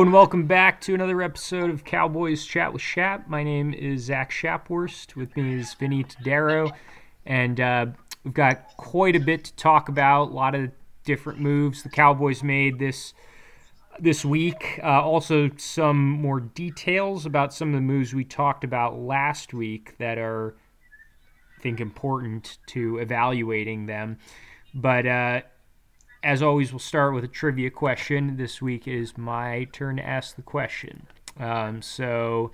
And welcome back to another episode of Cowboys Chat with Shap. My name is Zach Shapworst. With me is Vinny Tadaro, and uh, we've got quite a bit to talk about. A lot of different moves the Cowboys made this this week. Uh, also, some more details about some of the moves we talked about last week that are, I think, important to evaluating them. But uh, as always, we'll start with a trivia question. This week is my turn to ask the question. Um, so,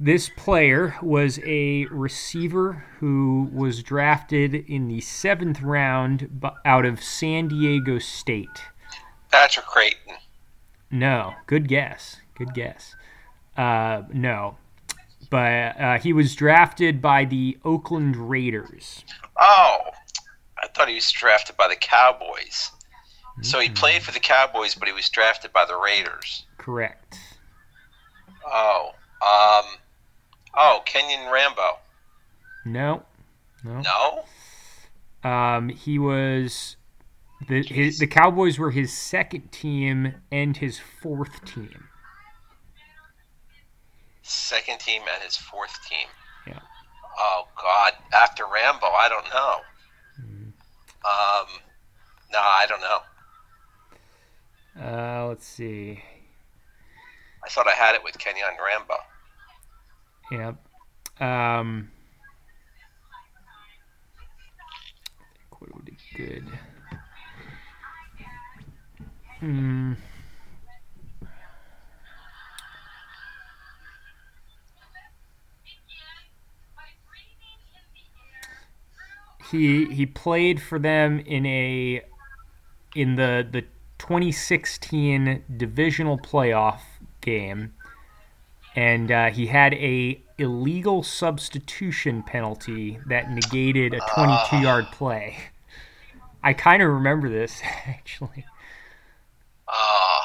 this player was a receiver who was drafted in the seventh round out of San Diego State. Patrick Crayton. No, good guess. Good guess. Uh, no, but uh, he was drafted by the Oakland Raiders. Oh, I thought he was drafted by the Cowboys. Mm-hmm. So he played for the Cowboys, but he was drafted by the Raiders. Correct. Oh, um, oh, Kenyon Rambo. No, no. No. Um, he was the his, the Cowboys were his second team and his fourth team. Second team and his fourth team. Yeah. Oh God! After Rambo, I don't know. Um, no, I don't know. Uh, let's see. I thought I had it with Kenyon Rambo. Yep. Um, what would be good? Hmm. He he played for them in a in the the 2016 divisional playoff game, and uh, he had a illegal substitution penalty that negated a 22 yard play. I kind of remember this actually. Uh,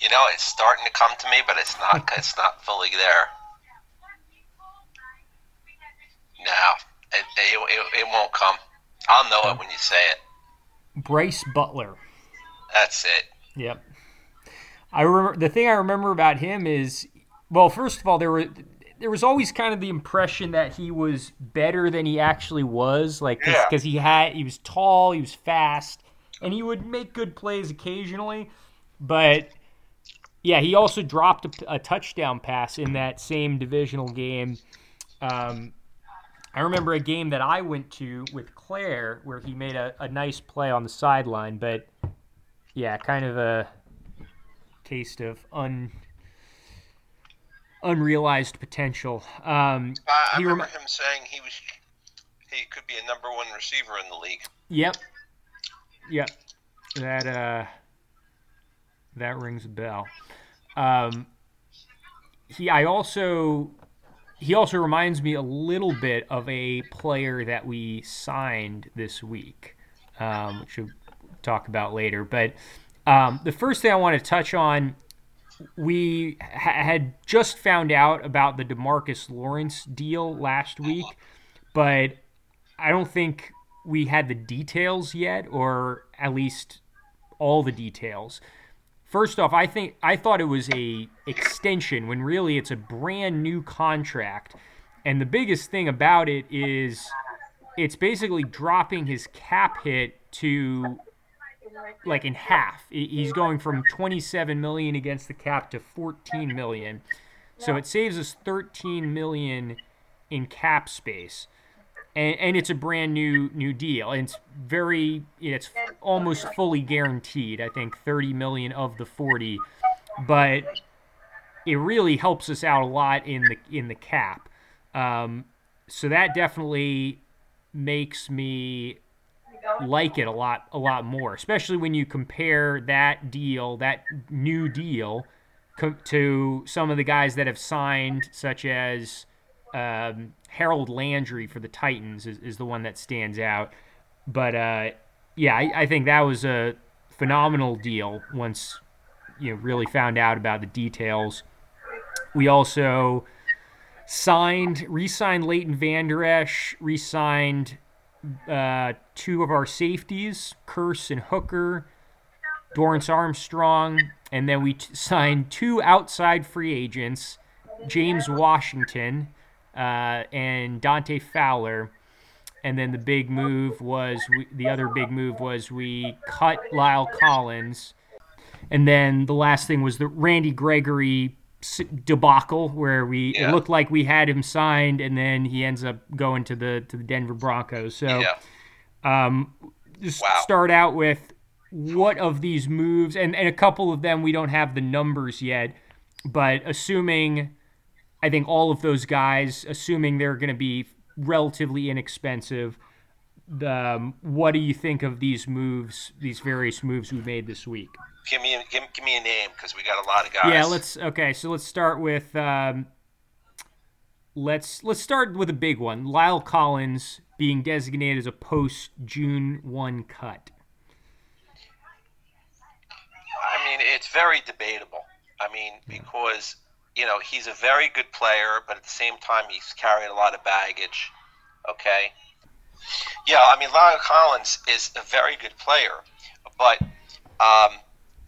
you know, it's starting to come to me, but it's not. it's not fully there. No, it, it, it, won't come. I'll know it oh. when you say it. Brice Butler. That's it. Yep. I remember the thing I remember about him is well, first of all, there were there was always kind of the impression that he was better than he actually was, like because yeah. he had he was tall, he was fast, and he would make good plays occasionally, but yeah, he also dropped a, a touchdown pass in that same divisional game. Um, I remember a game that I went to with Claire where he made a, a nice play on the sideline, but yeah, kind of a taste of un unrealized potential. Um, uh, I remember rem- him saying he was he could be a number one receiver in the league. Yep. Yep. That uh that rings a bell. Um, he I also he also reminds me a little bit of a player that we signed this week, um, which we'll talk about later. But um, the first thing I want to touch on, we ha- had just found out about the Demarcus Lawrence deal last week, but I don't think we had the details yet, or at least all the details. First off, I think I thought it was a extension when really it's a brand new contract. And the biggest thing about it is it's basically dropping his cap hit to like in half. He's going from 27 million against the cap to 14 million. So it saves us 13 million in cap space and, and it's a brand new new deal. And it's very it's almost fully guaranteed. I think 30 million of the 40, but it really helps us out a lot in the in the cap. Um, so that definitely makes me like it a lot a lot more, especially when you compare that deal, that new deal, to some of the guys that have signed, such as um, Harold Landry for the Titans is, is the one that stands out. But uh, yeah, I, I, think that was a phenomenal deal once you know really found out about the details. We also signed, re-signed Leighton Vander Esch, re-signed uh, two of our safeties, Kearse and Hooker, Dorance Armstrong, and then we t- signed two outside free agents, James Washington uh, and Dante Fowler. And then the big move was we, the other big move was we cut La'el Collins. And then the last thing was the Randy Gregory debacle where we yeah. it looked like we had him signed and then he ends up going to the to the Denver Broncos. So yeah. um just wow. start out with what of these moves and, and a couple of them we don't have the numbers yet, but assuming I think all of those guys, assuming they're going to be relatively inexpensive, um, what do you think of these moves, these various moves we made this week? Give me, give, give me a name because we got a lot of guys. Yeah, let's. Okay, so let's start with. Um, let's let's start with a big one. La'el Collins being designated as a post June one cut. I mean, it's very debatable. I mean, because you know, he's a very good player, but at the same time, he's carrying a lot of baggage. Okay. Yeah, I mean, La'el Collins is a very good player, but um,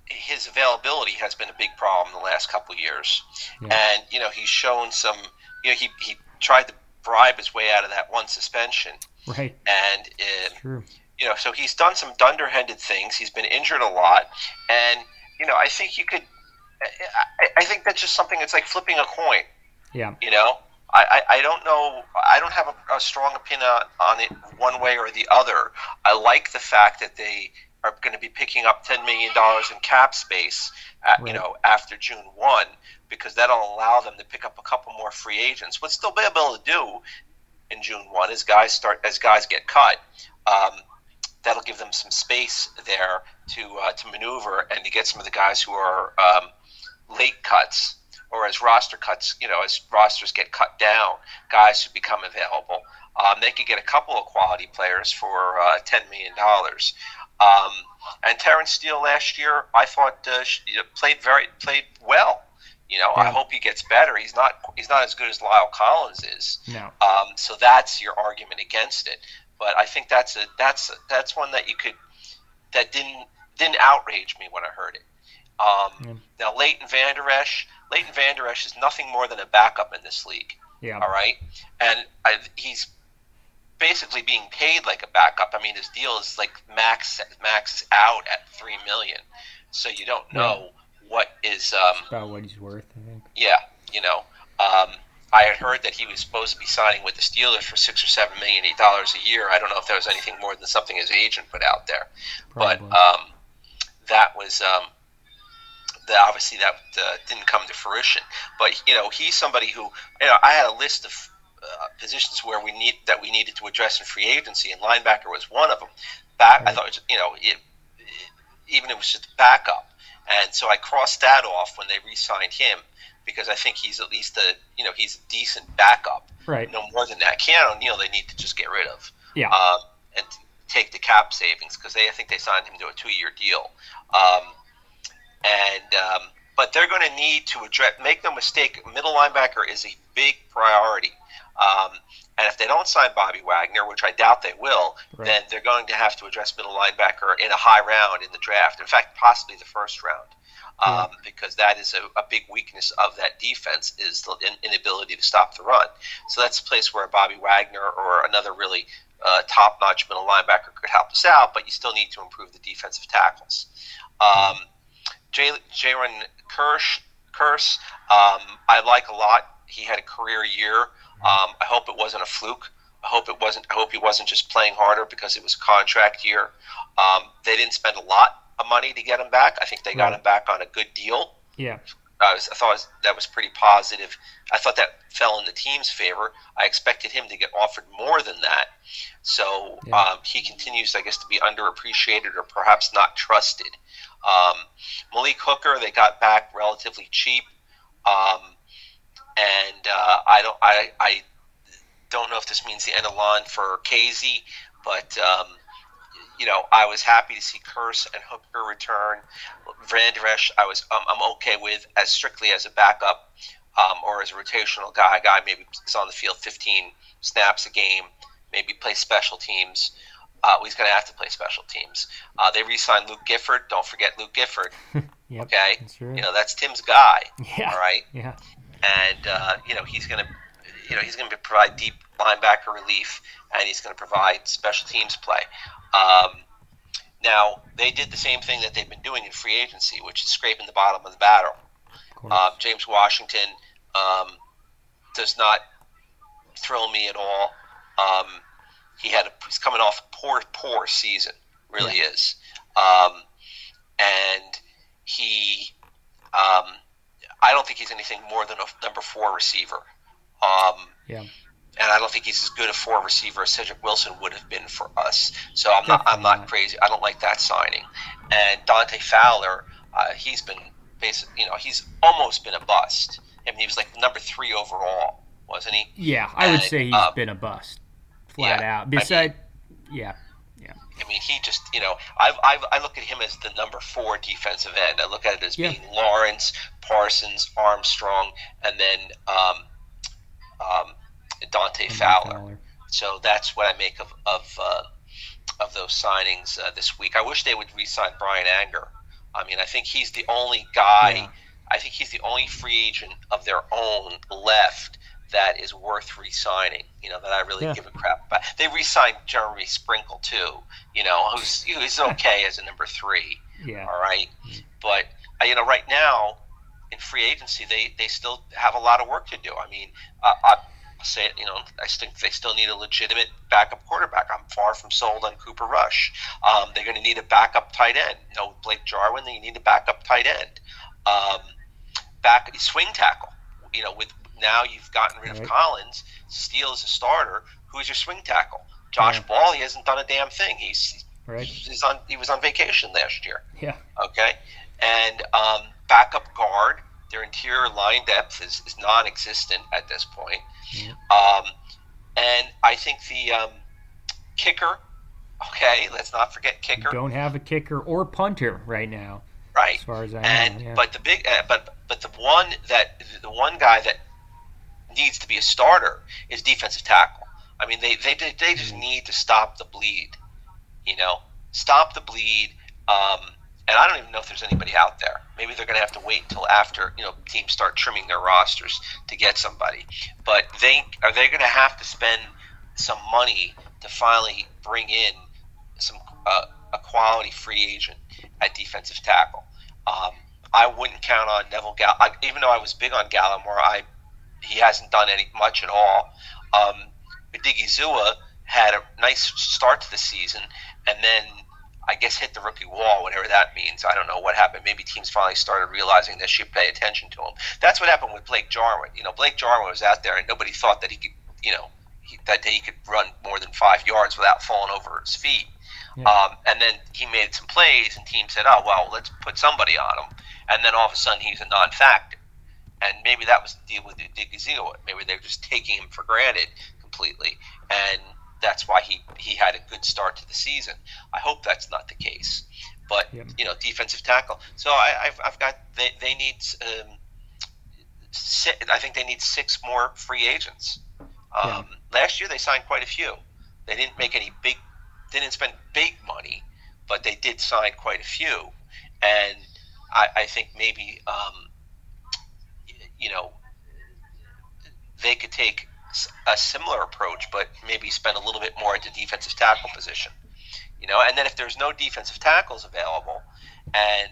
his availability has been a big problem the last couple of years. Yeah. And you know, he's shown some. You know, he he tried to bribe his way out of that one suspension. Right. And it, True. You know, so he's done some dunderheaded things. He's been injured a lot, and you know, I think you could I, I think that's just something. It's like flipping a coin. Yeah. You know, I, I, I don't know. I don't have a, a strong opinion on it one way or the other. I like the fact that they are going to be picking up ten million dollars in cap space, at, right. you know, after June one, because that'll allow them to pick up a couple more free agents. What they'll be able to do in June one as guys start as guys get cut. Um, that'll give them some space there to uh, to maneuver and to get some of the guys who are um, late cuts or as roster cuts, you know, as rosters get cut down, guys who become available. Um, they could get a couple of quality players for uh, ten million dollars. Um, and Terence Steele last year, I thought uh, played very played well. You know, yeah. I hope he gets better. He's not he's not as good as La'el Collins is. No. Um, so that's your argument against it. But I think that's a that's a, that's one that you could that didn't didn't outrage me when I heard it. Um, yeah. Now, Leighton Vander Esch, Leighton Vander Esch is nothing more than a backup in this league. Yeah. All right, and I, he's basically being paid like a backup. I mean, his deal is like max max out at three million, so you don't know yeah. what is um, about what he's worth. I think. Yeah, you know. Um, I had heard that he was supposed to be signing with the Steelers for six or seven million dollars a year. I don't know if there was anything more than something his agent put out there, Probably. but um, that was um, that obviously that uh, didn't come to fruition. But you know, he's somebody who you know I had a list of uh, positions where we need that we needed to address in free agency, and linebacker was one of them. Back. I thought you know, it, it, even it was just backup, and so I crossed that off when they re-signed him because I think he's at least a you know he's a decent backup. Right. No more than that. Keanu Neal, they need to just get rid of. Yeah. Um, and take the cap savings because they I think they signed him to a two-year deal. Um, and um, but they're going to need to address. Make no mistake, middle linebacker is a big priority. Um, and if they don't sign Bobby Wagner, which I doubt they will, right. then they're going to have to address middle linebacker in a high round in the draft. In fact, possibly the first round, um, yeah. because that is a, a, big weakness of that defense is the inability to stop the run. So that's a place where Bobby Wagner or another really uh, top-notch middle linebacker could help us out. But you still need to improve the defensive tackles. Um, Jayron Kearse, Kearse um, I like a lot. He had a career year. Um, I hope it wasn't a fluke. I hope it wasn't. I hope he wasn't just playing harder because it was a contract year. Um, they didn't spend a lot of money to get him back. I think they got right. him back on a good deal. Yeah. I, was, I thought was, that was pretty positive. I thought that fell in the team's favor. I expected him to get offered more than that. So yeah. um, he continues, I guess, to be underappreciated or perhaps not trusted. Um, Malik Hooker, they got back relatively cheap, um, and uh, I don't I, I don't know if this means the end of line for Kazee, but um, you know I was happy to see Kearse and Hooker return. Vander Esch, I was um, I'm okay with as strictly as a backup. um, or as a rotational guy, guy maybe is on the field 15 snaps a game, maybe play special teams. Uh, he's going to have to play special teams. Uh, they re-signed Luke Gifford. Don't forget Luke Gifford. Yep, okay, you know that's Tim's guy. Yeah. All right, Yeah. and uh, you know he's going to, you know he's going to provide deep linebacker relief, and he's going to provide special teams play. Um, now they did the same thing that they've been doing in free agency, which is scraping the bottom of the barrel. Of. Uh, James Washington um, does not thrill me at all. Um, he had a, he's coming off a poor poor season, really is, um, and he um, I don't think he's anything more than a number four receiver. Um, yeah. and I don't think he's as good a four receiver as Cedric Wilson would have been for us. So I'm not I'm not crazy. I don't like that signing. And Dante Fowler, uh, he's been basically you know he's almost been a bust. I mean he was like number three overall, wasn't he? Yeah, I would say he's um, been a bust, flat yeah, out. Beside, yeah, yeah. I mean, he just, you know, I, I, I look at him as the number four defensive end. I look at it as Yeah. being Lawrence, Parsons, Armstrong, and then um, um, Dante Dante Fowler. So that's what I make of of, uh, of those signings uh, this week. I wish they would re-sign Bryan Anger. I mean, I think he's the only guy. Yeah. I think he's the only free agent of their own left that is worth re-signing. You know, that I really Yeah. give a crap about. They re-signed Jeremy Sprinkle too. You know, who's who's okay as a number three. Yeah, All right, but uh, you know, right now in free agency, they they still have a lot of work to do. I mean, uh, I say it. You know, I think they still need a legitimate backup quarterback. I'm far from sold on Cooper Rush. Um, they're going to need a backup tight end. You know, Blake Jarwin, they need a backup tight end. Um, back swing tackle. You know, with now you've gotten rid of Collins, Steele is a starter. Who's your swing tackle? Josh Yeah. Ball. He hasn't done a damn thing. He's right. he's on he was on vacation last year. Yeah, Okay, and um, backup guard. Their interior line depth is, is non-existent at this point. Yeah. Um, and I think the um, kicker. Okay, let's not forget you kicker. don't have a kicker or punter right now, Right. as far as I and know. Yeah. but the big uh, but but the one that the one guy that needs to be a starter is defensive tackle. I mean, they they they Mm-hmm. just need to stop the bleed. You know, stop the bleed. Um, and I don't even know if there's anybody out there. Maybe they're going to have to wait until after you know teams start trimming their rosters to get somebody. But they are they going to have to spend some money to finally bring in some uh, a quality free agent at defensive tackle. Um, I wouldn't count on Neville Gall. I, even though I was big on Gallimore, I he hasn't done any much at all. Um, Diggy Zua had a nice start to the season, and then I guess hit the rookie wall, whatever that means. I don't know what happened. Maybe teams finally started realizing they should pay attention to him. That's what happened with Blake Jarwin. You know, Blake Jarwin was out there, and nobody thought that he could, you know, he, that he could run more than five yards without falling over his feet. Yeah. Um, and then he made some plays, and teams said, "Oh well, let's put somebody on him." And then all of a sudden, he's a non-factor. And maybe that was the deal with Digizio. Maybe they were just taking him for granted completely, and that's why he he had a good start to the season. I hope that's not the case. But Yep. you know, defensive tackle. So I, I've, I've got they they need. Um, si I think they need six more free agents. Um, Last year they signed quite a few. They didn't make any big, they didn't spend big money, but they did sign quite a few. And I, I think maybe, um, you know, they could take a similar approach, but maybe spend a little bit more at the defensive tackle position. You know, and then if there's no defensive tackles available, and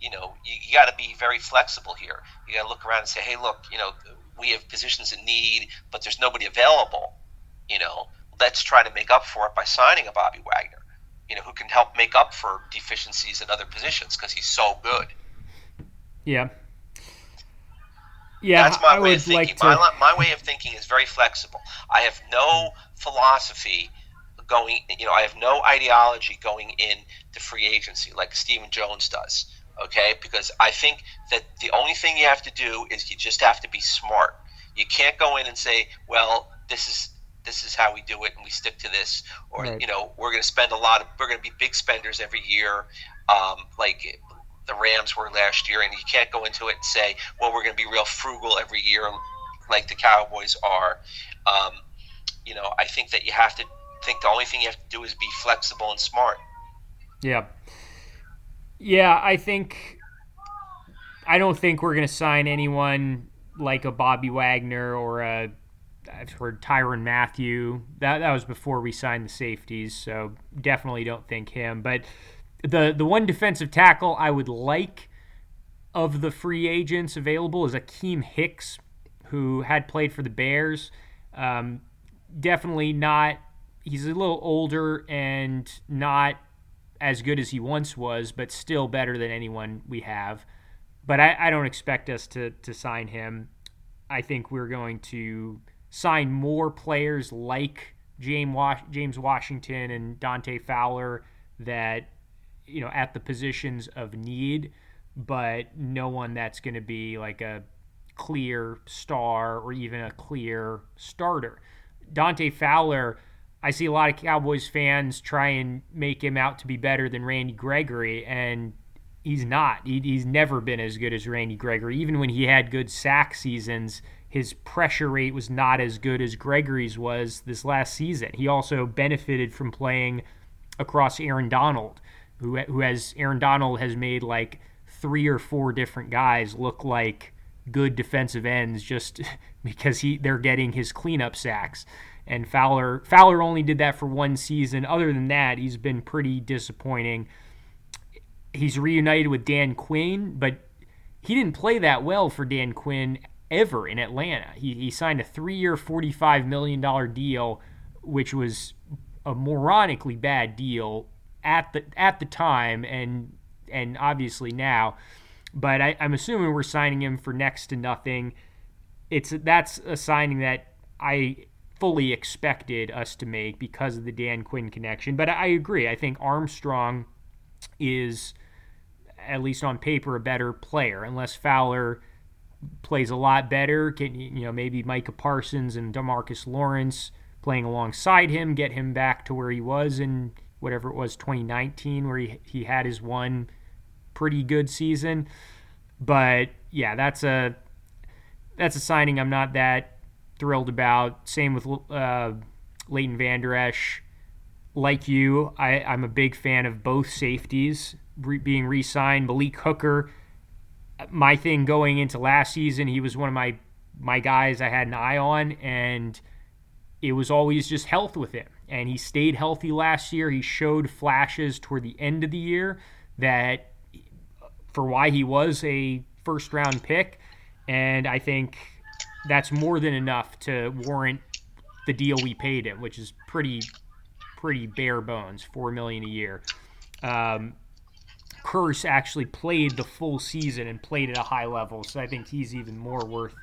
you know, you, you got to be very flexible here. You got to look around and say, hey, look, you know, we have positions in need, but there's nobody available. You know, let's try to make up for it by signing a Bobby Wagner. You know, who can help make up for deficiencies in other positions because he's so good. yeah. Yeah, That's my I way of thinking. like to. My, my way of thinking is very flexible. I have no philosophy going. You know, I have no ideology going in to free agency like Stephen Jones does. Okay, because I think that the only thing you have to do is you just have to be smart. You can't go in and say, "Well, this is this is how we do it, and we stick to this," or Right. you know, we're going to spend a lot of, we're going to be big spenders every year. Um, like the Rams were last year, and you can't go into it and say, well, we're going to be real frugal every year like the Cowboys are. Um, you know, I think that you have to think the only thing you have to do is be flexible and smart. Yeah. Yeah, I think I don't think we're going to sign anyone like a Bobby Wagner or a I've heard Tyrann Mathieu. That that was before we signed the safeties, so definitely don't think him. But the the one defensive tackle I would like of the free agents available is Akiem Hicks, who had played for the Bears. Um, definitely not. He's a little older and not as good as he once was, but still better than anyone we have. But I, I don't expect us to to sign him. I think we're going to sign more players like James Washington and Dante Fowler that you know at the positions of need, but no one that's going to be like a clear star or even a clear starter. Dante Fowler, I see a lot of Cowboys fans try and make him out to be better than Randy Gregory, and he's not. He, he's never been as good as Randy Gregory. Even when he had good sack seasons, his pressure rate was not as good as Gregory's was this last season. He also benefited from playing across Aaron Donald, who, who has Aaron Donald has made like three or four different guys look like good defensive ends just because he they're getting his cleanup sacks. And Fowler Fowler only did that for one season. Other than that, he's been pretty disappointing. He's reunited with Dan Quinn, but he didn't play that well for Dan Quinn ever in Atlanta. He, he signed a three-year, $45 million deal, which was a moronically bad deal at the at the time and and obviously now. But I, I'm assuming we're signing him for next to nothing. It's that's a signing that I fully expected us to make because of the Dan Quinn connection. But I agree. I think Armstrong is at least on paper a better player, unless Fowler plays a lot better. Can you know maybe Micah Parsons and Demarcus Lawrence playing alongside him get him back to where he was in whatever it was 2019 where he, he had his one pretty good season. But yeah, that's a that's a signing I'm not that thrilled about. Same with uh, Leighton Vander Esch. Like you, I, I'm a big fan of both safeties re- being re-signed. Malik Hooker, my thing going into last season, he was one of my my guys I had an eye on, and it was always just health with him. And he stayed healthy last year. He showed flashes toward the end of the year that for why he was a first round pick. And I think that's more than enough to warrant the deal we paid him, which is pretty pretty bare bones, four million a year. Um, Kearse actually played the full season and played at a high level, so I think he's even more worth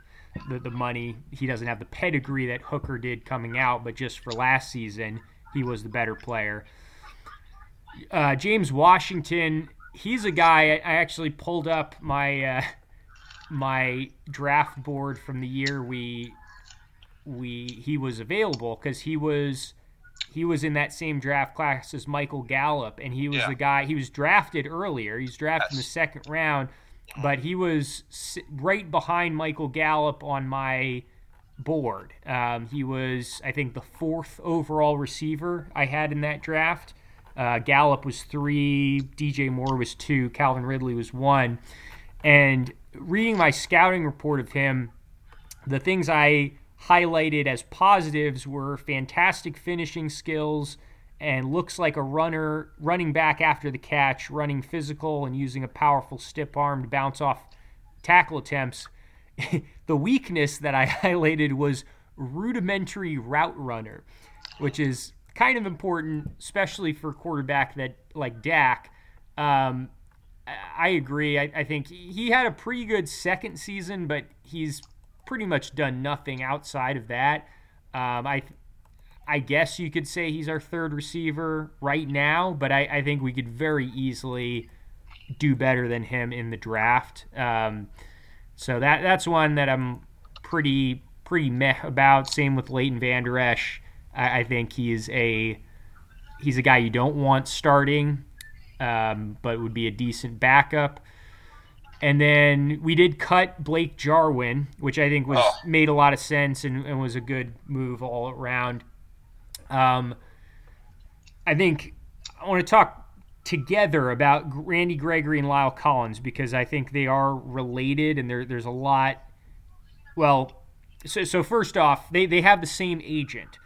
the, the money. He doesn't have the pedigree that Hooker did coming out, but just for last season, he was the better player. Uh, James Washington he's a guy I actually pulled up my uh, my draft board from the year we we he was available because he was he was in that same draft class as Michael Gallup, and he was yeah. the guy. He was drafted earlier. He's drafted yes. in the second round, but he was right behind Michael Gallup on my board. Um, he was, I think, the fourth overall receiver I had in that draft. Uh, Gallup was three, DJ Moore was two, Calvin Ridley was one. And reading my scouting report of him, the things I highlighted as positives were fantastic finishing skills and looks like a runner running back after the catch, running physical and using a powerful stiff arm to bounce off tackle attempts. the weakness that I highlighted was rudimentary route runner, which is kind of important, especially for quarterback that like Dak. Um, I agree. I, I, think he had a pretty good second season, but he's pretty much done nothing outside of that. Um, I, I guess you could say he's our third receiver right now, but I, I think we could very easily do better than him in the draft. Um, so that that's one that I'm pretty pretty meh about. Same with Leighton Vander Esch. I, I think he's a he's a guy you don't want starting um, but would be a decent backup. And then we did cut Blake Jarwin, which I think was Oh. made a lot of sense and, and was a good move all around. Um, I think I want to talk together about Randy Gregory and La'el Collins because I think they are related and there, there's a lot. Well, so, so first off, they, they have the same agent.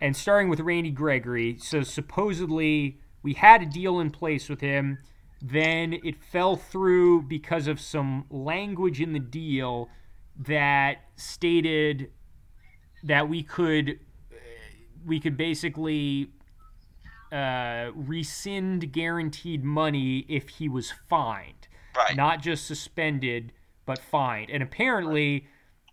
And starting with Randy Gregory, so supposedly we had a deal in place with him. Then it fell through because of some language in the deal that stated that we could we could basically uh, rescind guaranteed money if he was fined, Right. not just suspended but fined. And apparently,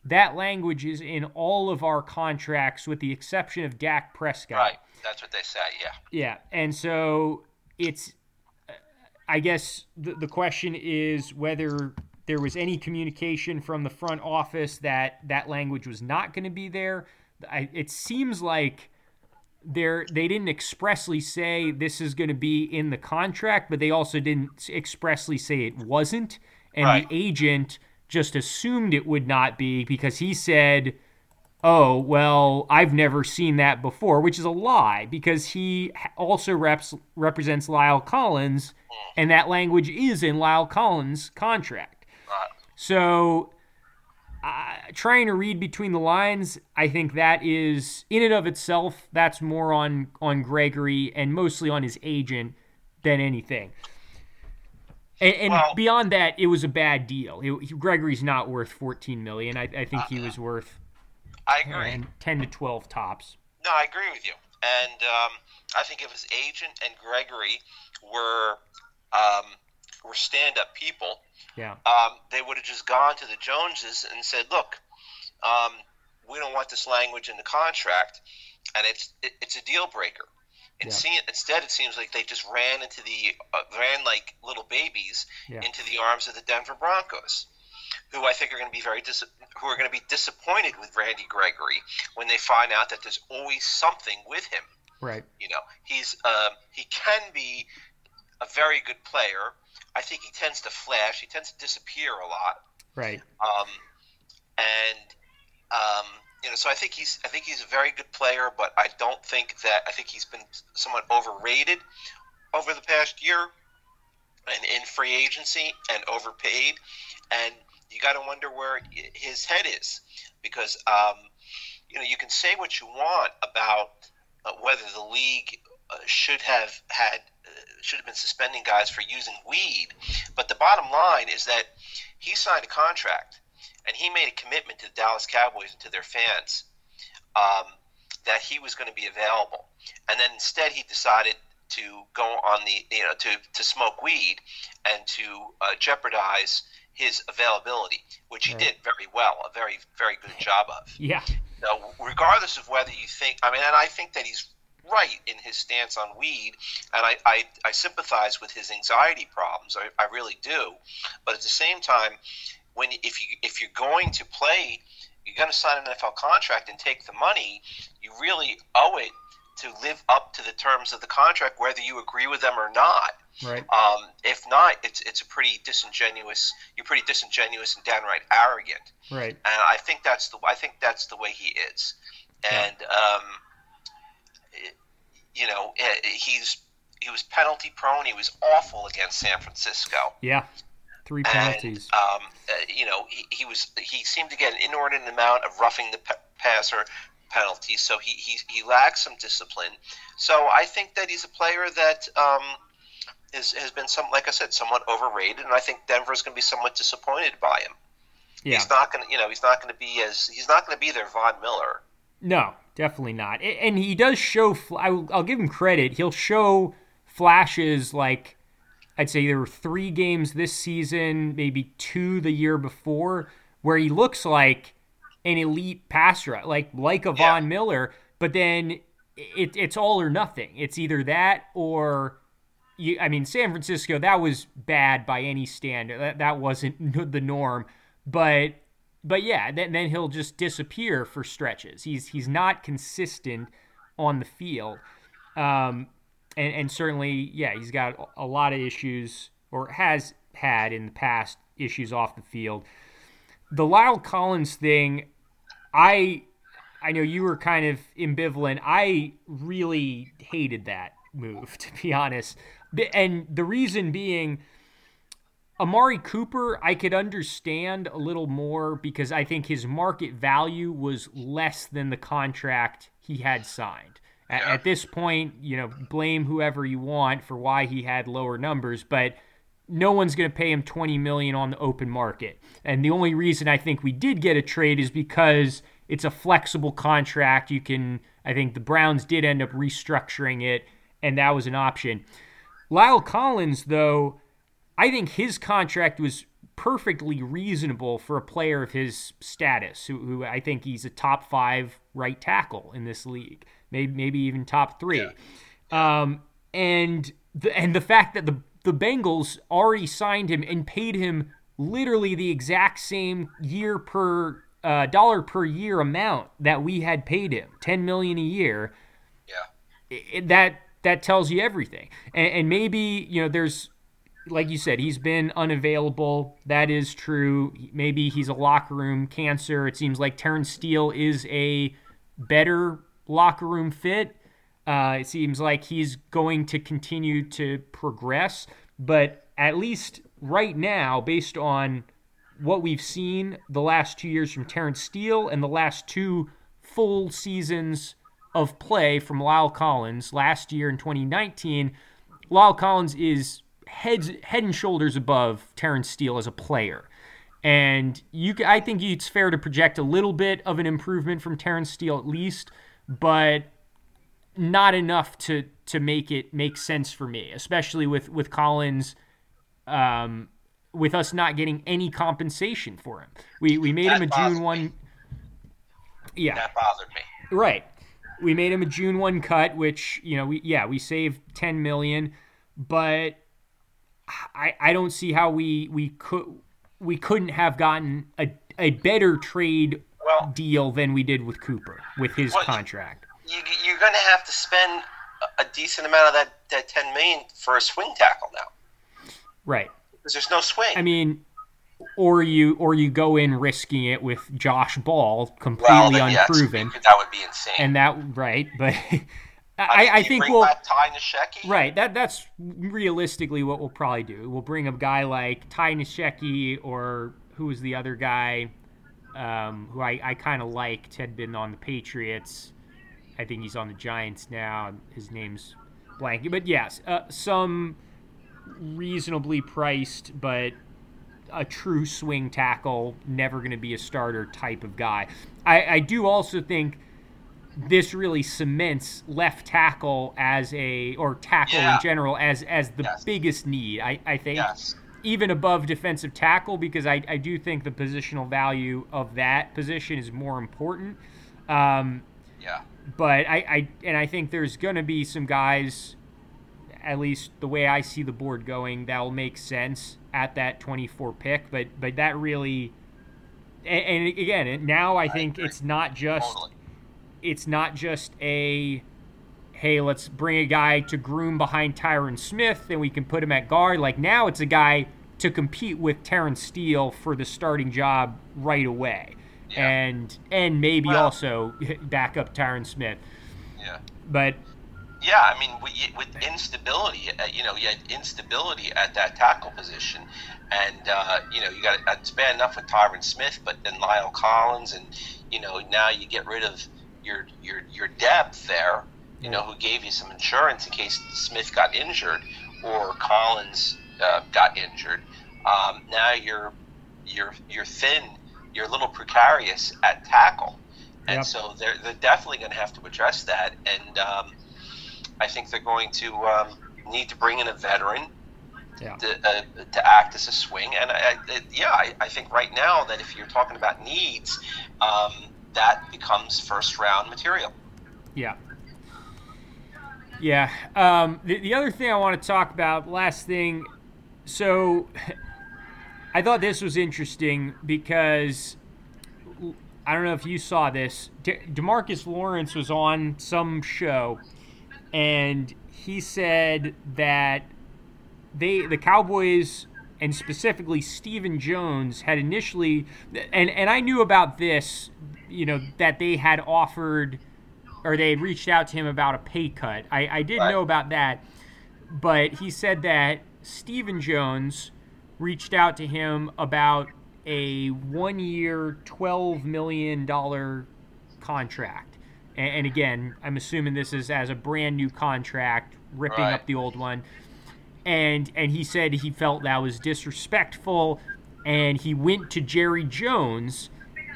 that language is in all of our contracts, with the exception of Dak Prescott. Right. That's what they say. Yeah. Yeah, and so it's. I guess the the question is whether there was any communication from the front office that that language was not going to be there. I, it seems like they're they didn't expressly say this is going to be in the contract, but they also didn't expressly say it wasn't. And Right. the agent just assumed it would not be because he said, "Oh, well, I've never seen that before," which is a lie because he also reps, represents La'el Collins, hmm. and that language is in La'el Collins' contract. Right. So, uh, trying to read between the lines, I think that is in and of itself that's more on on Gregory and mostly on his agent than anything. And, and Well- beyond that, it was a bad deal. It, Gregory's not worth 14 million. I, I think he was worth I agree. uh, 10 to 12 tops. No, I agree with you. And um, I think if his agent and Gregory were um, were stand up people, Yeah. um, they would have just gone to the Joneses and said, "Look, um, we don't want this language in the contract, and it's it, it's a deal breaker." Yeah. instead, it seems like they just ran into the uh, ran like little babies Yeah. into the arms of the Denver Broncos, who I think are going to be very dis- who are going to be disappointed with Randy Gregory when they find out that there's always something with him. Right. You know, he's um, he can be a very good player. I think he tends to flash. He tends to disappear a lot. Right. Um, and um, you know, so I think he's I think he's a very good player, but I don't think that I think he's been somewhat overrated over the past year and in free agency and overpaid. And you got to wonder where his head is because um, you know you can say what you want about uh, whether the league uh, should have had should have been suspending guys for using weed, but the bottom line is that he signed a contract and he made a commitment to the Dallas Cowboys and to their fans um, that he was going to be available, and then instead he decided to go on the you know to to smoke weed and to uh, jeopardize his availability, which he Right. did very well, a very very good job of. Yeah. Now, regardless of whether you think, I mean, and I think that he's right in his stance on weed, and I, I, I sympathize with his anxiety problems. I, I really do. But at the same time, when if you if you're going to play, you're going to sign an NFL contract and take the money. You really owe it to live up to the terms of the contract, whether you agree with them or not. Right. Um, if not, it's it's a pretty disingenuous. You're pretty disingenuous and downright arrogant Right. and I think that's the I think that's the way he is, and um, it- you know eh, he's he was penalty prone. He was awful against San Francisco, Yeah. Three penalties. and um, uh, you know he, he was he seemed to get an inordinate amount of roughing the pa- passer penalties. So he, he he lacks some discipline. So I think that he's a player that. Um, is, has been some, like I said, somewhat overrated, and I think Denver's going to be somewhat disappointed by him. yeah. He's not going to, you know, he's not going to be as he's not going to be their Von Miller. No, definitely not. And he does show. I will- give him credit. He'll show flashes like I'd say there were three games this season, maybe two the year before, where he looks like an elite passer, like like a Yeah. Von Miller. But then it, it's all or nothing. It's either that or. You, I mean, San Francisco, that was bad by any standard. That, that wasn't the norm. But but yeah, then, then he'll just disappear for stretches. He's he's not consistent on the field. Um, and, and certainly, yeah, he's got a lot of issues or has had in the past issues off the field. The La'el Collins thing, I I know you were kind of ambivalent. I really hated that move, to be honest. And the reason being, Amari Cooper, I could understand a little more because I think his market value was less than the contract he had signed. At, at this point, you know, blame whoever you want for why he had lower numbers, but no one's going to pay him 20 million on the open market. And the only reason I think we did get a trade is because it's a flexible contract. You can I think the Browns did end up restructuring it and that was an option. La'el Collins though, I think his contract was perfectly reasonable for a player of his status, who, who I think he's a top five right tackle in this league, maybe maybe even top three. Yeah. Um, and the and the fact that the the Bengals already signed him and paid him literally the exact same year per uh, dollar per year amount that we had paid him, ten million a year. Yeah, it, that that tells you everything. And, and maybe you know there's like you said, he's been unavailable. That is true. Maybe he's a locker room cancer. It seems like Terence Steele is a better locker room fit. Uh, it seems like he's going to continue to progress, but at least right now, based on what we've seen the last two years from Terence Steele and the last two full seasons of play from La'el Collins last year in 2019, La'el Collins is heads head and shoulders above Terence Steele as a player. And you, I think it's fair to project a little bit of an improvement from Terence Steele at least, but not enough to to make it make sense for me, especially with with Collins, um, with us not getting any compensation for him. We we made that him a June one. Me. Yeah, that bothered me. Right, we made him a June one cut, which you know we yeah we saved ten million, but I, I don't see how we we could we couldn't have gotten a, a better trade well, deal than we did with Cooper with his well, contract. You, you're going to have to spend a decent amount of that, that 10 million for a swing tackle now. Right. Because there's no swing. I mean, or you or you go in risking it with Josh Ball completely well, then, unproven. that would be insane. And that right, but I, I, think we'll Ty Right. That that's realistically what we'll probably do. We'll bring a guy like Ty Nsekhe or who was the other guy um, who I, I kind of liked had been on the Patriots. I think he's on the Giants now. His name's blanking, but yes, uh, some reasonably priced but a true swing tackle, never going to be a starter type of guy. I, I do also think this really cements left tackle as a or tackle yeah. in general as as the yes. biggest need. I, I think yes. even above defensive tackle because I, I do think the positional value of that position is more important. Um, yeah. But I, I and I think there's going to be some guys, at least the way I see the board going, that will make sense at that 24 pick. But but that really, and, and again, now I, I think agree. it's not just. Totally it's not just a hey, let's bring a guy to groom behind Tyron Smith and we can put him at guard. Like now it's a guy to compete with Terence Steele for the starting job right away. Yeah. And and maybe well, also back up Tyron Smith. Yeah. But yeah, I mean, with instability, uh, you know, you had instability at that tackle position, and uh, you know, you got it's bad enough with Tyron Smith, but then La'el Collins, and you know, now you get rid of your your your depth there. You know, who gave you some insurance in case Smith got injured or Collins uh, got injured. Um, now you're you're you're thin. You're a little precarious at tackle, and yep. so they're they're definitely going to have to address that. And um, I think they're going to um, need to bring in a veteran. Yeah. To, uh, to act as a swing, and I, I, yeah, I, I think right now that if you're talking about needs, um, that becomes first round material. Yeah. Yeah. Um, the, the other thing I want to talk about, last thing, so I thought this was interesting because I don't know if you saw this. De- Demarcus Lawrence was on some show, and he said that they the Cowboys and specifically Stephen Jones had initially and and I knew about this, you know, that they had offered or they had reached out to him about a pay cut. I, I did Right. know about that, but he said that Stephen Jones reached out to him about a one year, $12 million contract. And, and again, I'm assuming this is as a brand new contract, ripping Right. up the old one. And, and he said he felt that was disrespectful. And he went to Jerry Jones,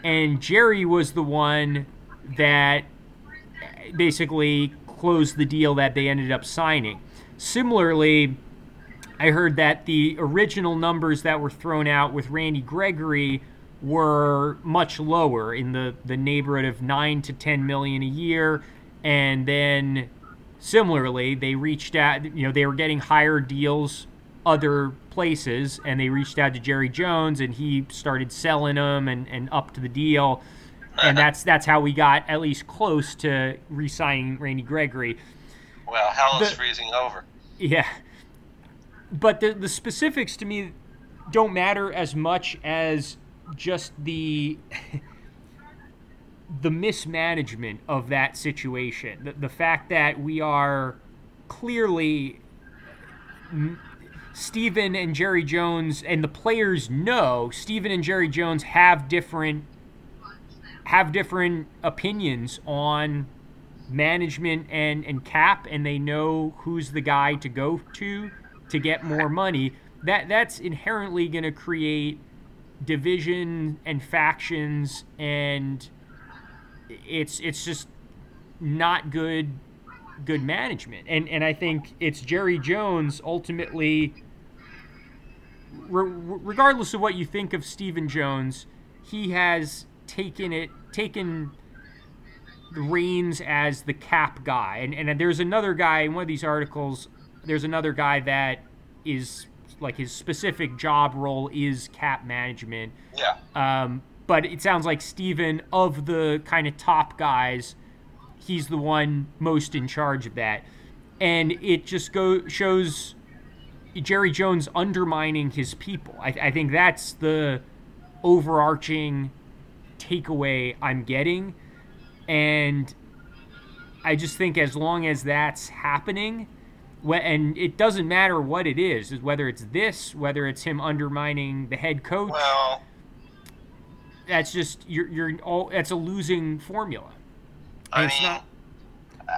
and Jerry was the one that basically closed the deal that they ended up signing. Similarly, I heard that the original numbers that were thrown out with Randy Gregory were much lower in the, the neighborhood of 9 to 10 million a year and then similarly they reached out you know they were getting higher deals other places and they reached out to Jerry Jones and he started selling them and, and up to the deal and that's that's how we got at least close to re-signing Randy Gregory Well, hell is freezing over. yeah. But the the specifics to me don't matter as much as just the the mismanagement of that situation. The, the fact that we are clearly Stephen and Jerry Jones and the players know Stephen and Jerry Jones have different have different opinions on management and, and cap and they know who's the guy to go to to get more money that that's inherently going to create division and factions and it's it's just not good good management and and I think it's Jerry Jones ultimately re- regardless of what you think of Stephen Jones he has taken it taken the reins as the cap guy. And, and there's another guy in one of these articles, there's another guy that is like his specific job role is cap management. Yeah. Um, but it sounds like Stephen, of the kind of top guys, he's the one most in charge of that. And it just go shows Jerry Jones undermining his people. I, I think that's the overarching takeaway I'm getting. And I just think as long as that's happening, and it doesn't matter what it is, is whether it's this, whether it's him undermining the head coach, Well, that's just you're you're all that's a losing formula. I mean, not I,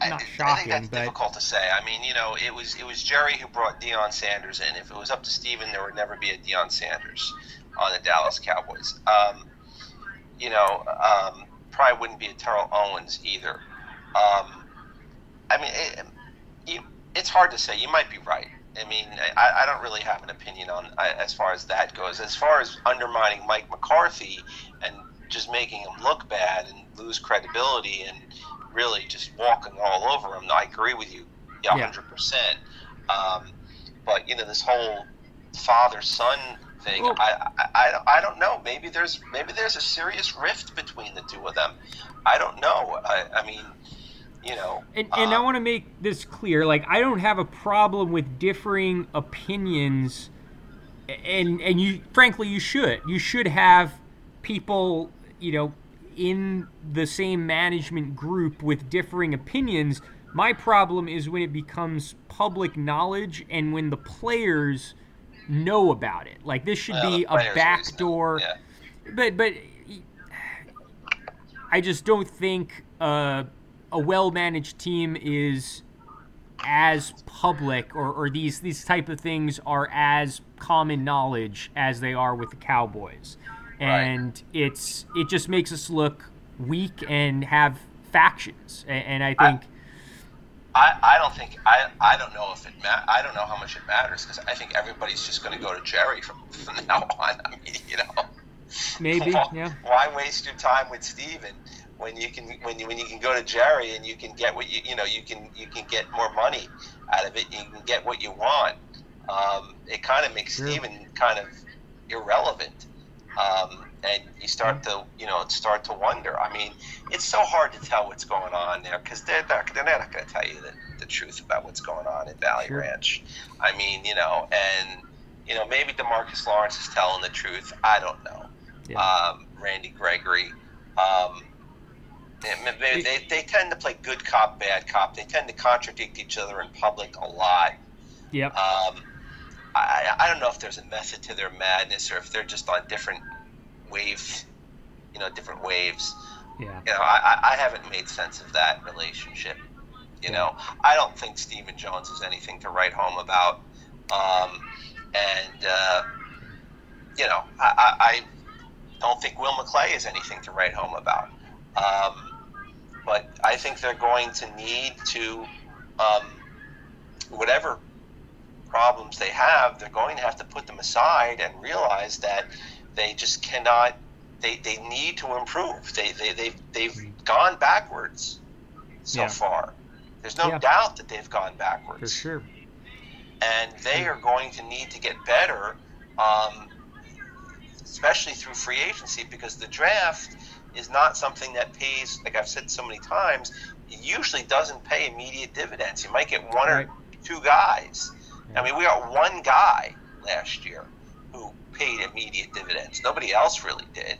I, I, Not I think that's but- difficult to say. I mean, you know, it was it was Jerry who brought Deion Sanders in. If it was up to Stephen, there would never be a Deion Sanders on the Dallas Cowboys. Um, you know, um, probably wouldn't be a Terrell Owens either. Um, I mean, it, you, it's hard to say. You might be right. I mean, I, I don't really have an opinion on I- as far as that goes. As far as undermining Mike McCarthy and just making him look bad and lose credibility and really just walking all over him, I agree with you, yeah, Yeah. hundred percent. Um, but you know, this whole father son thing, Well- I, I, I, don't- I don't know. Maybe there's maybe there's a serious rift between the two of them. I don't know. I, I mean, you know, And, and I um, want to make this clear. Like, I don't have a problem with differing opinions, and and you, frankly, you should. You should have people, you know, in the same management group with differing opinions. My problem is when it becomes public knowledge and when the players know about it. Like, this should well, be a backdoor Yeah. but but I just don't think uh, a well managed team is as public or, or these these type of things are as common knowledge as they are with the Cowboys. Right. And it's it just makes us look weak and have factions. A- And, I think I, I don't think I, I don't know if it ma- I don't know how much it matters because I think everybody's just going to go to Jerry from, from now on. I mean, you know, maybe, why, yeah. why waste your time with Stephen when you can when you when you can go to Jerry and you can get what you you know you can you can get more money out of it. You can get what you want. Um, it kind of makes Sure. Stephen kind of irrelevant. Um, and you start to you know start to wonder. I mean, it's so hard to tell what's going on there because they're not they're not going to tell you the, the truth about what's going on in Valley sure. Ranch. I mean, you know, and you know maybe DeMarcus Lawrence is telling the truth. I don't know. Yeah. Um, Randy Gregory. Um, they, they, they tend to play good cop, bad cop. They tend to contradict each other in public a lot. Yep. Um, I, I don't know if there's a method to their madness or if they're just on different waves, you know, different waves. Yeah. You know, I, I haven't made sense of that relationship. You know, I don't think Stephen Jones is anything to write home about. Um, and, uh, you know, I, I, don't think Will McClay is anything to write home about. Um, but I think they're going to need to, um, whatever problems they have, they're going to have to put them aside and realize that they just cannot. They, they need to improve. They they they've they've gone backwards so yeah. far. There's no yeah. doubt that they've gone backwards. For sure. And they are going to need to get better, um, especially through free agency, because the draft is not something that pays. Like I've said so many times, it usually doesn't pay immediate dividends. You might get one right. or two guys. I mean, we got one guy last year who paid immediate dividends. Nobody else really did.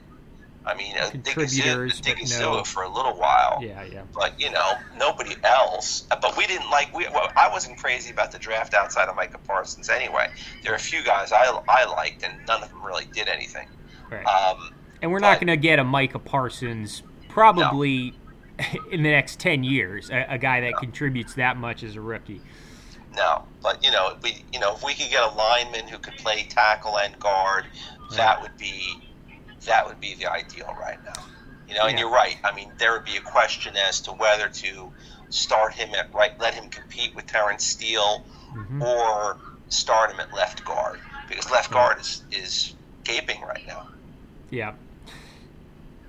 I mean, uh, Diggy no. for a little while. Yeah, yeah. But you know, nobody else. Uh, but we didn't like. We, well, I wasn't crazy about the draft outside of Micah Parsons anyway. There are a few guys I, I liked, and none of them really did anything. Right. Um, and we're not going to get a Micah Parsons probably no. in the next ten years. A, a guy that no. contributes that much as a rookie. No, but you know, we you know if we could get a lineman who could play tackle and guard, right. that would be that would be the ideal right now. You know, yeah. and you're right. I mean, there would be a question as to whether to start him at right, let him compete with Terence Steele, mm-hmm. or start him at left guard because left guard is is gaping right now. Yeah,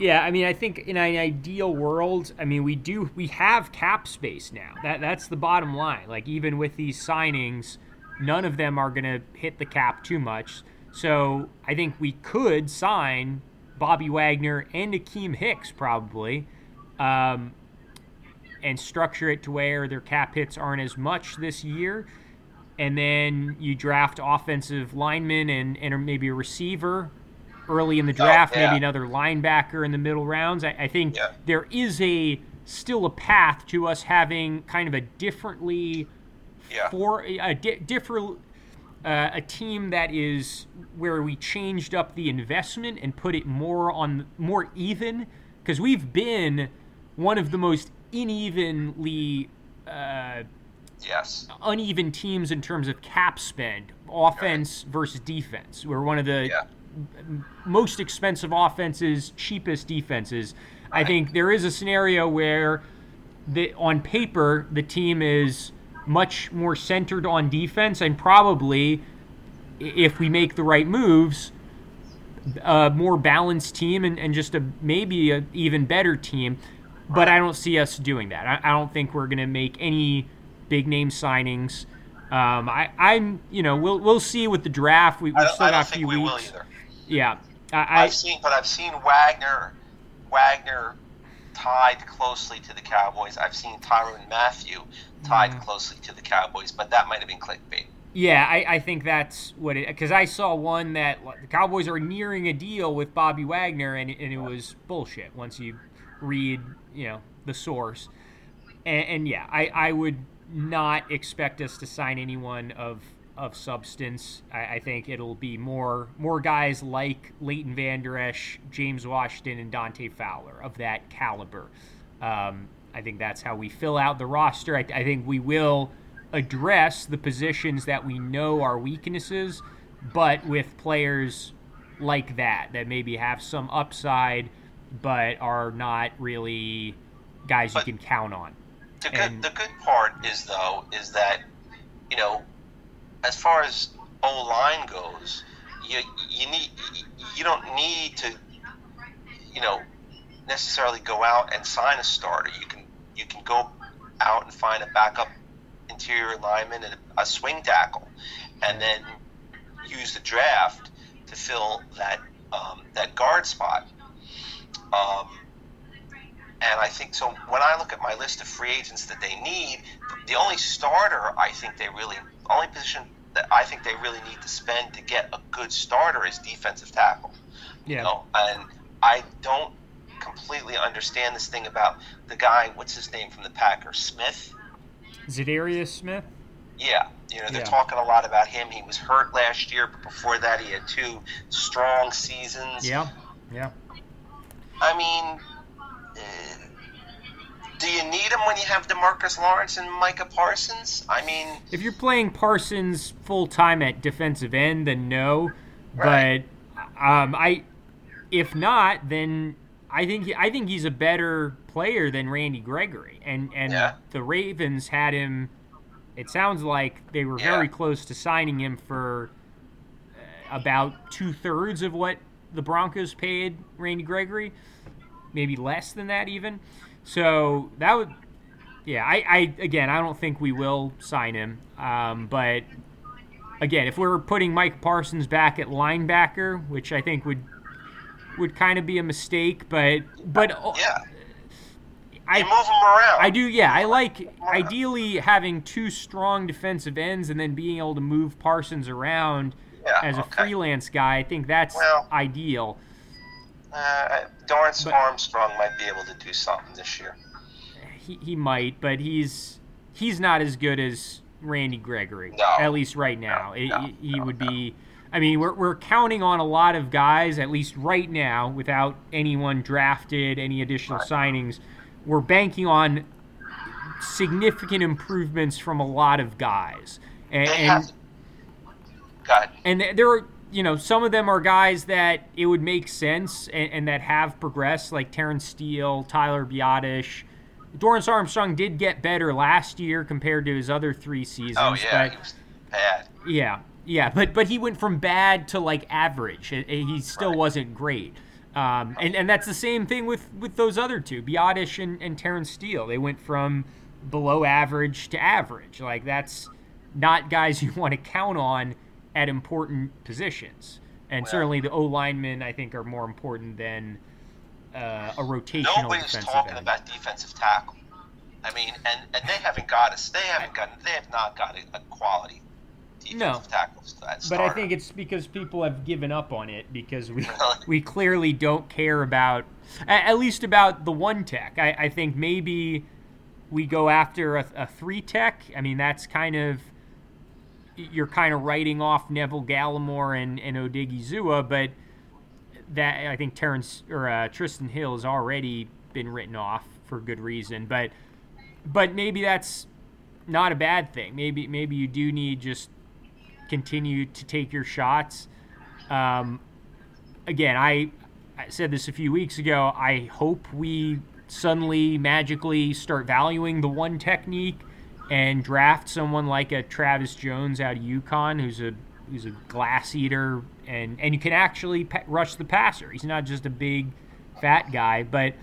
yeah, I mean, I think in an ideal world, I mean, we do we have cap space now. That that's the bottom line. Like even with these signings, none of them are going to hit the cap too much. So I think we could sign Bobby Wagner and Akiem Hicks probably, um, and structure it to where their cap hits aren't as much this year. And then you draft offensive linemen and, and maybe a receiver early in the draft, oh, yeah. maybe another linebacker in the middle rounds. I, I think yeah. there is a still a path to us having kind of a differently yeah. for a di- different uh, a team that is where we changed up the investment and put it more on more even because we've been one of the most unevenly uh, yes uneven teams in terms of cap spend offense right. versus defense we're one of the yeah most expensive offenses, cheapest defenses. I think there is a scenario where, the, on paper, the team is much more centered on defense, and probably, if we make the right moves, a more balanced team and, and just a maybe a even better team. But I don't see us doing that. I, I don't think we're going to make any big name signings. Um, I, I'm, you know, we'll we'll see with the draft. We, we still got a few we weeks. Yeah, I, have seen, but I've seen Wagner, Wagner tied closely to the Cowboys. I've seen Tyrann Mathieu tied mm. closely to the Cowboys, but that might have been clickbait. Yeah, I, I think that's what it because I saw one that the Cowboys are nearing a deal with Bobby Wagner, and, and it was bullshit once you read you know the source. And, and yeah, I, I would not expect us to sign anyone of of substance. I, I, think it'll be more more guys like Leighton Vander Esch, James Washington, and Dante Fowler of that caliber. Um, I think that's how we fill out the roster. I, I, think we will address the positions that we know are weaknesses, but with players like that that maybe have some upside, but are not really guys but you can count on. The good, and, the good part is though is that you know as far as O line goes, you you need you don't need to you know necessarily go out and sign a starter. You can you can go out and find a backup interior lineman and a swing tackle, and then use the draft to fill that um, that guard spot. Um, and I think so. When I look at my list of free agents that they need, the only starter I think they really, only position that I think they really need to spend to get a good starter is defensive tackle. Yeah. You know, and I don't completely understand this thing about the guy. What's his name from the Packers? Smith. Za'Darius Smith. Yeah, you know they're Yeah. talking a lot about him. He was hurt last year, but before that he had two strong seasons. Yeah. Yeah. I mean, uh, do you need him when you have DeMarcus Lawrence and Micah Parsons? I mean, If you're playing Parsons full time at defensive end, then no. Right. But um, I, if not, then I think I think he's a better player than Randy Gregory, and and Yeah. the Ravens had him. It sounds like they were very close to signing him for uh, about two thirds of what the Broncos paid Randy Gregory, maybe less than that even. So that would yeah, I, I again, I don't think we will sign him. Um, but again, if we're putting Mike Parsons back at linebacker, which I think would would kind of be a mistake, but but yeah, I you move him around. I do yeah, I like ideally having two strong defensive ends and then being able to move Parsons around Yeah, as a okay. freelance guy. I think that's Well- ideal. Uh, Dorance But- Armstrong might be able to do something this year. He, he might, but he's he's not as good as Randy Gregory. No. At least right now, It- no, he, he no, would be. I mean, we're we're counting on a lot of guys, at least right now, without anyone drafted, any additional Right. signings. We're banking on significant improvements from a lot of guys, and, and. God, and there are you know some of them are guys that it would make sense and, and that have progressed like Terence Steele, Tyler Biadasz. Dorance Armstrong did get better last year compared to his other three seasons. oh yeah, but he was bad. yeah, yeah, but but he went from bad to like average. He still Right. wasn't great. Um, and, and that's the same thing with, with those other two, Biadasz and, and Terence Steele. They went from below average to average. Like that's not guys you want to count on at important positions. And Well- certainly the O linemen, I think, are more important than uh, a rotational Nobody's defensive talking end. about defensive tackle. I mean, and, and they haven't got us. They haven't got. They have not got a, a quality defensive No. tackle. At But I think it's because people have given up on it because we we clearly don't care about at least about the one tech. I, I think maybe we go after a, a three tech. I mean that's kind of you're kind of writing off Neville Gallimore and, and Odighizuwa, but that I think Terrence or uh, Trysten Hill has already been written off for good reason. But but maybe that's not a bad thing. Maybe maybe you do need just continue to take your shots. Um, again, I, I said this a few weeks ago. I hope we suddenly magically start valuing the one technique and draft someone like a Travis Jones out of UConn, who's a who's a glass eater, and and you can actually pa- rush the passer. He's not just a big fat guy, but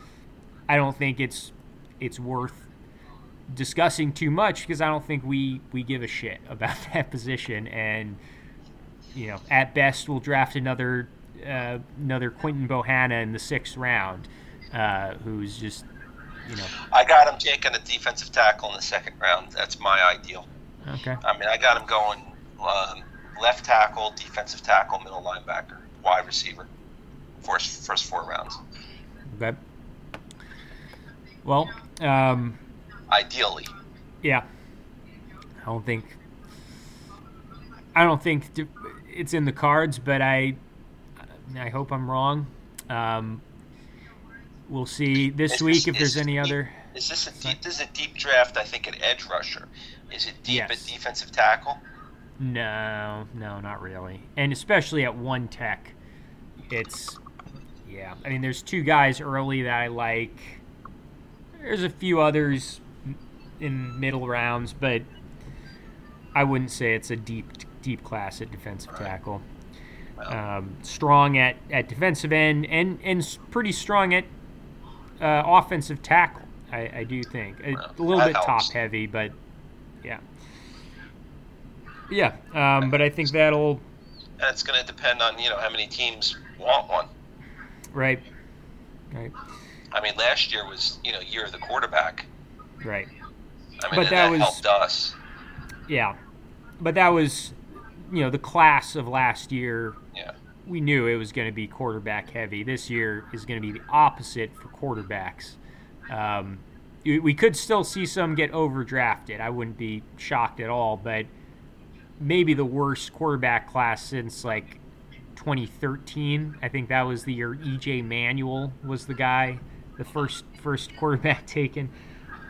I don't think it's it's worth discussing too much because I don't think we we give a shit about that position. And you know, at best, we'll draft another uh, another Quinton Bohanna in the sixth round, uh, who's just you know I got him taking a defensive tackle in the second round. That's my ideal. okay. I mean, I got him going um, left tackle, defensive tackle, middle linebacker, wide receiver. First, first four rounds. Okay. Well, um, Ideally, yeah. I don't think. I don't think it's in the cards, but I, I hope I'm wrong. Um, we'll see this Is week this- if there's any deep- other. is this a deep? This is a deep draft. I think at edge rusher. Is it deep Yes. at defensive tackle? No, no, not really. And especially at one tech, it's yeah. I mean, there's two guys early that I like. There's a few others in middle rounds, but I wouldn't say it's a deep deep class at defensive Right. tackle. Well, Um, strong at, at defensive end and and pretty strong at uh, offensive tackle. I, I do think a, Well, little that bit top heavy, but yeah, yeah. Um, but I think that'll And it's going to depend on you know how many teams want one. Right. Right. I mean, last year was you know year of the quarterback. Right. I mean, But that was- helped us. Yeah. But that was, you know, the class of last year. We knew it was going to be quarterback heavy. This year is going to be the opposite for quarterbacks. Um, we we could still see some get overdrafted. I wouldn't be shocked at all, but maybe the worst quarterback class since like 2013. I think that was the year EJ Manuel was the guy, the first first quarterback taken.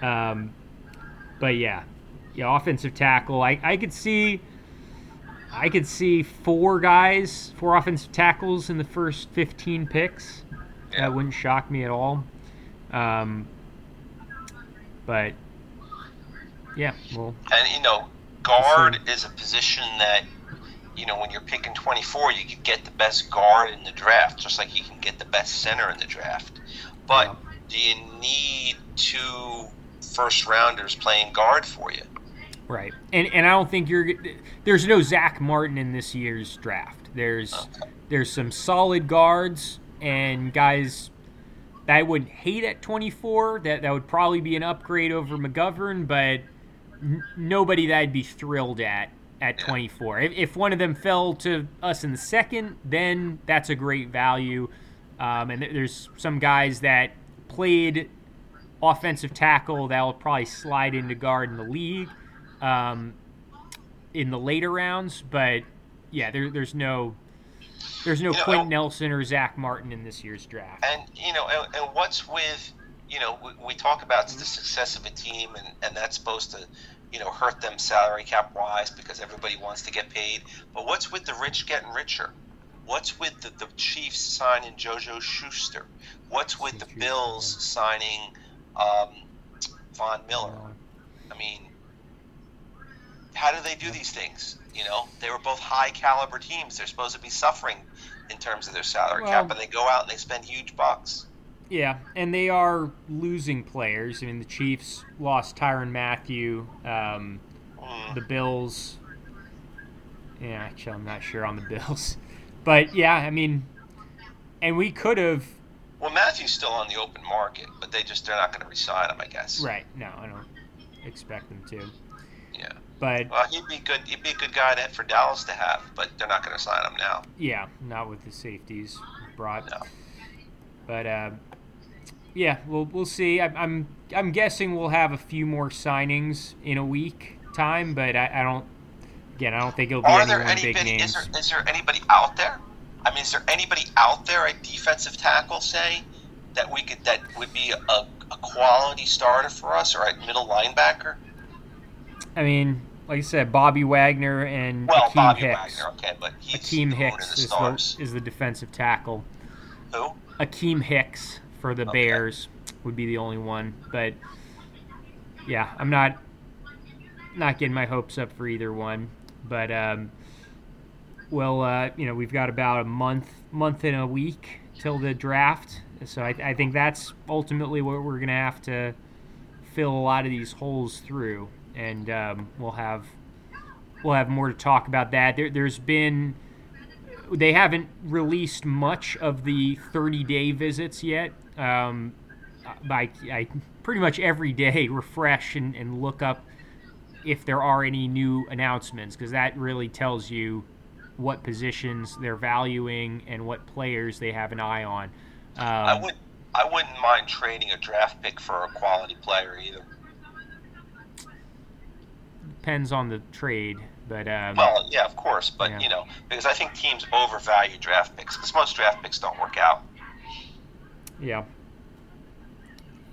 Um, but yeah, yeah, offensive tackle. I, I could see I could see four guys, four offensive tackles in the first 15 picks. Yeah. That wouldn't shock me at all. Um, but yeah, well, And you know, guard is a position that you know when you're picking 24, you can get the best guard in the draft, just like you can get the best center in the draft. But Yeah. do you need two first rounders playing guard for you? Right. And and I don't think you're there's no Zack Martin in this year's draft. There's there's some solid guards and guys that I wouldn't hate at 24. That that would probably be an upgrade over McGovern, but n- nobody that I'd be thrilled at at 24. If, if one of them fell to us in the second, then that's a great value. Um, and th- there's some guys that played offensive tackle that will probably slide into guard in the league um, in the later rounds. But yeah, there, there's no there's no You know, Quenton Nelson or Zack Martin in this year's draft. And you know, and, and what's with you know, we, we talk about the success of a team, and, and that's supposed to you know hurt them salary cap wise because everybody wants to get paid. But what's with the rich getting richer? What's with the, the Chiefs signing JuJu Schuster? What's with the Bills signing um, Von Miller? I mean, how do they do these things? You know, they were both high caliber teams. They're supposed to be suffering in terms of their salary Well- cap, and they go out and they spend huge bucks. Yeah, and they are losing players. I mean, the Chiefs lost Tyrann Mathieu. Um, Mm. the Bills. Yeah, actually, I'm not sure on the Bills, but yeah, I mean, and we could have. Well, Mathieu's still on the open market, but they just they're not going to resign him, I guess. Right? No, I don't expect them to. But Well, he'd be good. He'd be a good guy to, for Dallas to have, but they're not going to sign him now. yeah, not with the safeties brought. No. But uh, yeah, we'll we'll see. I, I'm I'm guessing we'll have a few more signings in a week time, but I, I don't. Again, I don't think it'll be Are any there one big names. Is there is there anybody out there? I mean, is there anybody out there at defensive tackle, say, that we could that would be a, a quality starter for us, or at middle linebacker? I mean, like I said, Bobby Wagner and Well, Akiem Bobby Hicks. Wagner, okay, but he's Akiem Hicks the is stars. the, is the defensive tackle. Who? Akiem Hicks for the Okay. Bears would be the only one, but yeah, I'm not not getting my hopes up for either one. But um, well, uh, you know, we've got about a month month and a week till the draft, so I, I think that's ultimately what we're gonna have to fill a lot of these holes through, and um, we'll have we'll have more to talk about that. There, there's been they haven't released much of the 30 day visits yet. Um, I, I pretty much every day refresh and, and look up if there are any new announcements because that really tells you what positions they're valuing and what players they have an eye on. Um, I would. I wouldn't mind trading a draft pick for a quality player either. Depends on the trade, but um, Well, yeah, of course, but Yeah. you know, because I think teams overvalue draft picks because most draft picks don't work out. Yeah.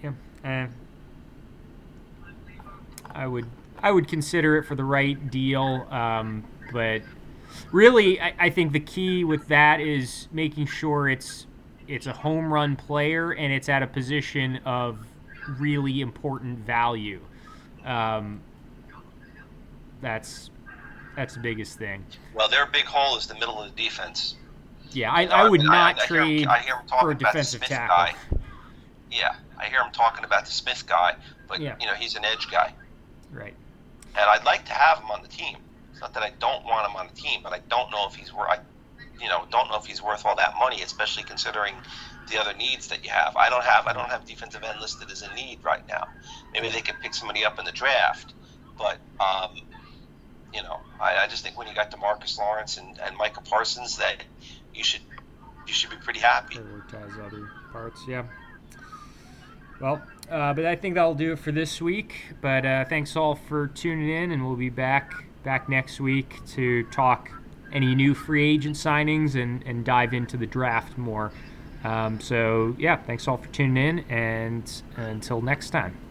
Yeah. Uh, I would I would consider it for the right deal, um, but really, I, I think the key with that is making sure it's it's a home run player and it's at a position of really important value. Um, that's that's the biggest thing. Well, their big hole is the middle of the defense. Yeah, I, I would mean, not I hear trade I hear for talking a about the defensive Smith tackle. guy. Yeah, I hear him talking about the Smith guy, but Yeah. you know he's an edge guy, Right. and I'd like to have him on the team. It's not that I don't want him on the team, but I don't know if he's worth. I, you know, don't know if he's worth all that money, especially considering the other needs that you have. I don't have I don't have defensive end listed as a need right now. Maybe they could pick somebody up in the draft, but um, you know, I, I just think when you got DeMarcus Lawrence and, and Micah Parsons, that you should you should be pretty happy. Prioritize other parts, yeah. Well, uh, but I think that'll do it for this week. But uh, thanks all for tuning in, and we'll be back back next week to talk any new free agent signings and, and dive into the draft more. Um, so yeah, thanks all for tuning in, and until next time.